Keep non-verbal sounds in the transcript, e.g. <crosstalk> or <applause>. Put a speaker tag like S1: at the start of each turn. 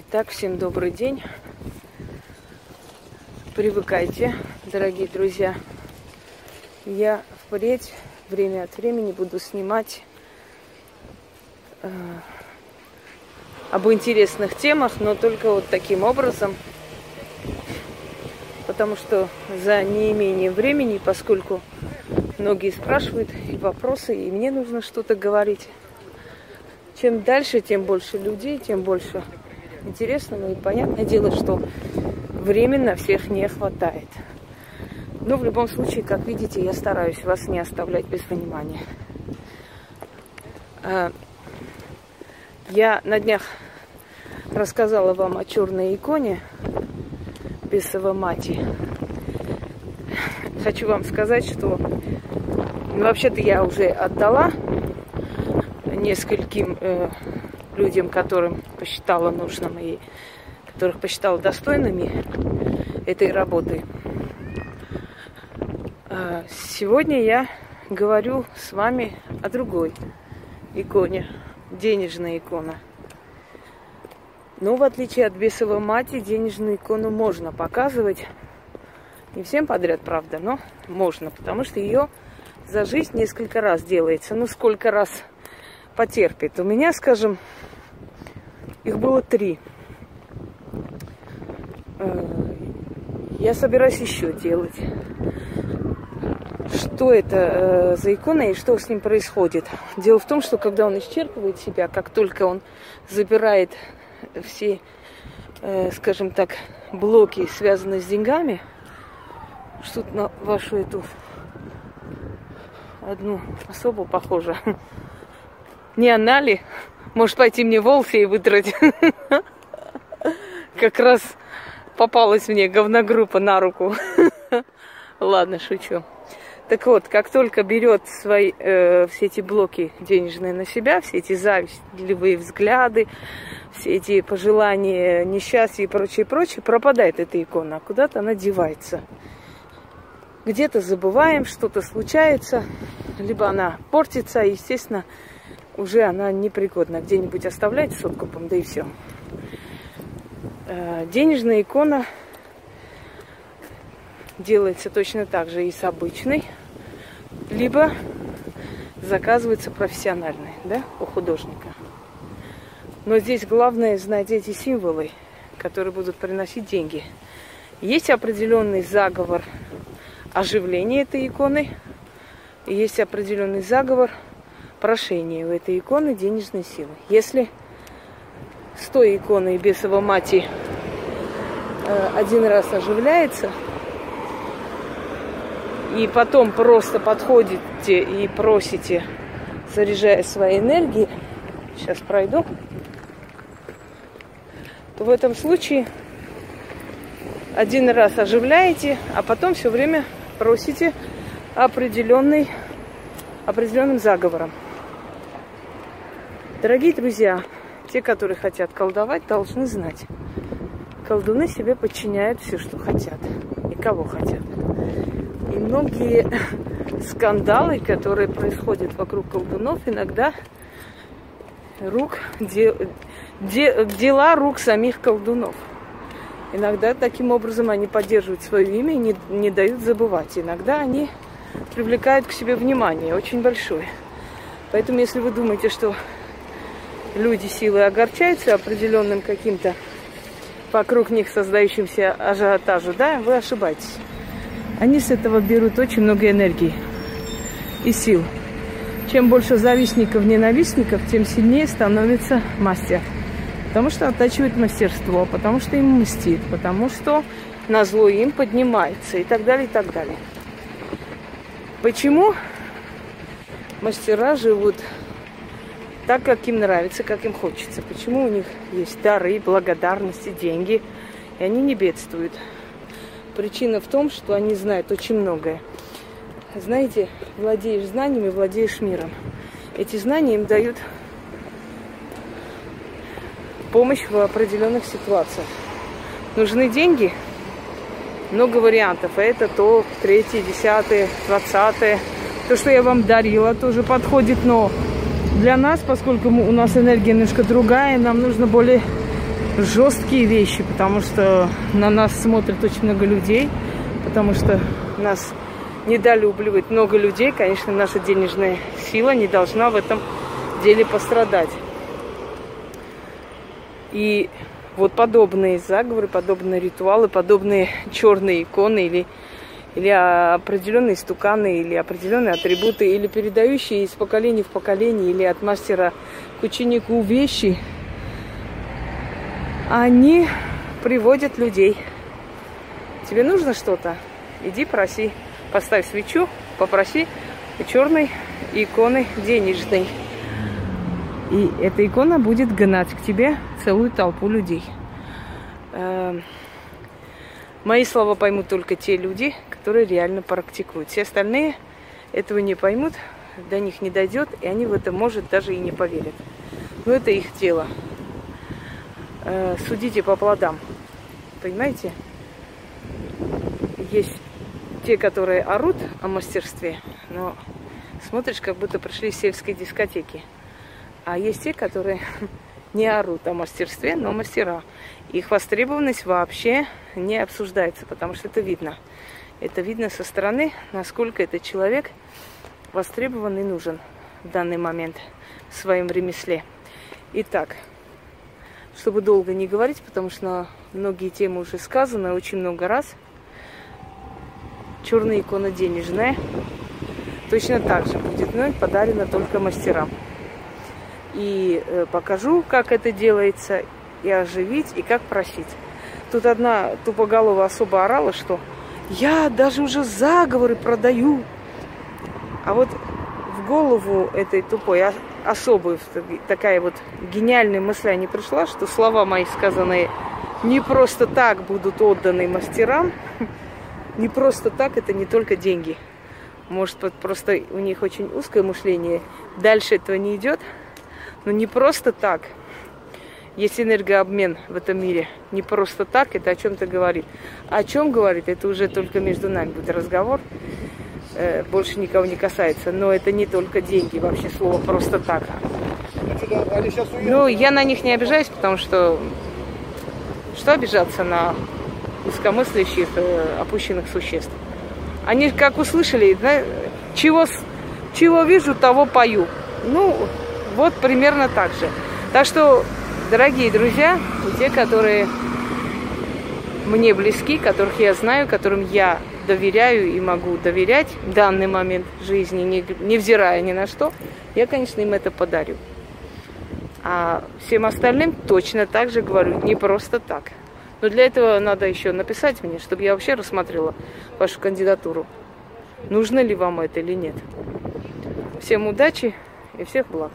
S1: Итак, всем добрый день. Привыкайте, дорогие друзья. Я впредь время от времени буду снимать э, об интересных темах, но только вот таким образом, потому что за неимением времени, поскольку многие спрашивают и вопросы, и мне нужно что-то говорить. Чем дальше, тем больше людей, тем больше интересного. И понятное дело, что времени на всех не хватает. Но в любом случае, как видите, я стараюсь вас не оставлять без внимания. А, я на днях рассказала вам о черной иконе Бесова Мати. Хочу вам сказать, что ну, вообще-то я уже отдала нескольким э, людям, которым посчитала нужным и которых посчитала достойными этой работы. А сегодня я говорю с вами о другой иконе, денежная икона. Но в отличие от бесовой мати, денежную икону можно показывать. Не всем подряд, правда, но можно, потому что ее за жизнь несколько раз делается. Ну, сколько раз потерпит. У меня, скажем, их было три. Э, я собираюсь еще делать. Что это э, за икона и что с ним происходит? Дело в том, что когда он исчерпывает себя, как только он забирает все, э, скажем так, блоки, связанные с деньгами, что-то на вашу эту одну особу похоже. <laughs> Не она ли? Может пойти мне волосы и выдрать? Как раз попалась мне говногруппа на руку. Ладно, шучу. Так вот, как только берет свои, э, все эти блоки денежные на себя, все эти завистливые взгляды, все эти пожелания, несчастья и прочее, прочее, пропадает эта икона, а куда-то она девается. Где-то забываем, что-то случается, либо она портится, естественно, уже она непригодна. Где-нибудь оставлять с откупом, да и все. Э, денежная икона делается точно так же и с обычной, либо заказывается профессиональной, да, у художника. Но здесь главное знать эти символы, которые будут приносить деньги. Есть определенный заговор оживления этой иконы, есть определенный заговор прошения у этой иконы денежной силы. Если с той иконой бесова мати э, один раз оживляется, и потом просто подходите и просите, заряжая свои энергии, сейчас пройду, то в этом случае один раз оживляете, а потом все время просите определенный, определенным заговором. Дорогие друзья, те, которые хотят колдовать, должны знать. Колдуны себе подчиняют все, что хотят и кого хотят. И многие скандалы, которые происходят вокруг колдунов, иногда рук, де, де, дела рук самих колдунов. Иногда таким образом они поддерживают свое имя и не, не дают забывать. Иногда они привлекают к себе внимание очень большое. Поэтому, если вы думаете, что люди силы огорчаются определенным каким-то вокруг них создающимся ажиотажу, да, вы ошибаетесь. Они с этого берут очень много энергии и сил. Чем больше завистников, ненавистников, тем сильнее становится мастер. Потому что оттачивает мастерство, потому что им мстит, потому что на зло им поднимается и так далее, и так далее. Почему мастера живут так, как им нравится, как им хочется. Почему у них есть дары, благодарности, деньги, и они не бедствуют. Причина в том, что они знают очень многое. Знаете, владеешь знаниями, владеешь миром. Эти знания им дают помощь в определенных ситуациях. Нужны деньги? Много вариантов. А это то, третье, десятое, двадцатое. То, что я вам дарила, тоже подходит, но для нас, поскольку у нас энергия немножко другая, нам нужно более жесткие вещи, потому что на нас смотрит очень много людей, потому что нас недолюбливает много людей. Конечно, наша денежная сила не должна в этом деле пострадать. И вот подобные заговоры, подобные ритуалы, подобные черные иконы или, или определенные стуканы, или определенные атрибуты, или передающие из поколения в поколение, или от мастера к ученику вещи, они приводят людей. Тебе нужно что-то? Иди проси. Поставь свечу, попроси черной иконы денежной. И эта икона будет гнать к тебе целую толпу людей. Мои слова поймут только те люди, которые реально практикуют. Все остальные этого не поймут, до них не дойдет, и они в это, может, даже и не поверят. Но это их дело. Э, судите по плодам. Понимаете? Есть те, которые орут о мастерстве, но смотришь, как будто пришли с сельской дискотеки. А есть те, которые <laughs> не орут о мастерстве, но мастера. Их востребованность вообще не обсуждается, потому что это видно. Это видно со стороны, насколько этот человек востребован и нужен в данный момент в своем ремесле. Итак, чтобы долго не говорить, потому что многие темы уже сказаны очень много раз. Черная икона денежная. Точно так же будет, но подарена только мастерам и э, покажу, как это делается, и оживить, и как просить. Тут одна тупоголовая особо орала, что я даже уже заговоры продаю. А вот в голову этой тупой особой такая вот гениальная мысль не пришла, что слова мои сказанные не просто так будут отданы мастерам, не просто так, это не только деньги. Может, просто у них очень узкое мышление, дальше этого не идет, но не просто так. Есть энергообмен в этом мире. Не просто так, это о чем-то говорит. А о чем говорит, это уже только между нами будет разговор. Э, больше никого не касается. Но это не только деньги, вообще слово просто так. Ну, я на них не обижаюсь, потому что что обижаться на узкомыслящих, э, опущенных существ? Они как услышали, да, чего, чего вижу, того пою. Ну, вот примерно так же. Так что, дорогие друзья, те, которые мне близки, которых я знаю, которым я доверяю и могу доверять в данный момент жизни, не, невзирая ни на что, я, конечно, им это подарю. А всем остальным точно так же говорю, не просто так. Но для этого надо еще написать мне, чтобы я вообще рассмотрела вашу кандидатуру. Нужно ли вам это или нет. Всем удачи и всех благ.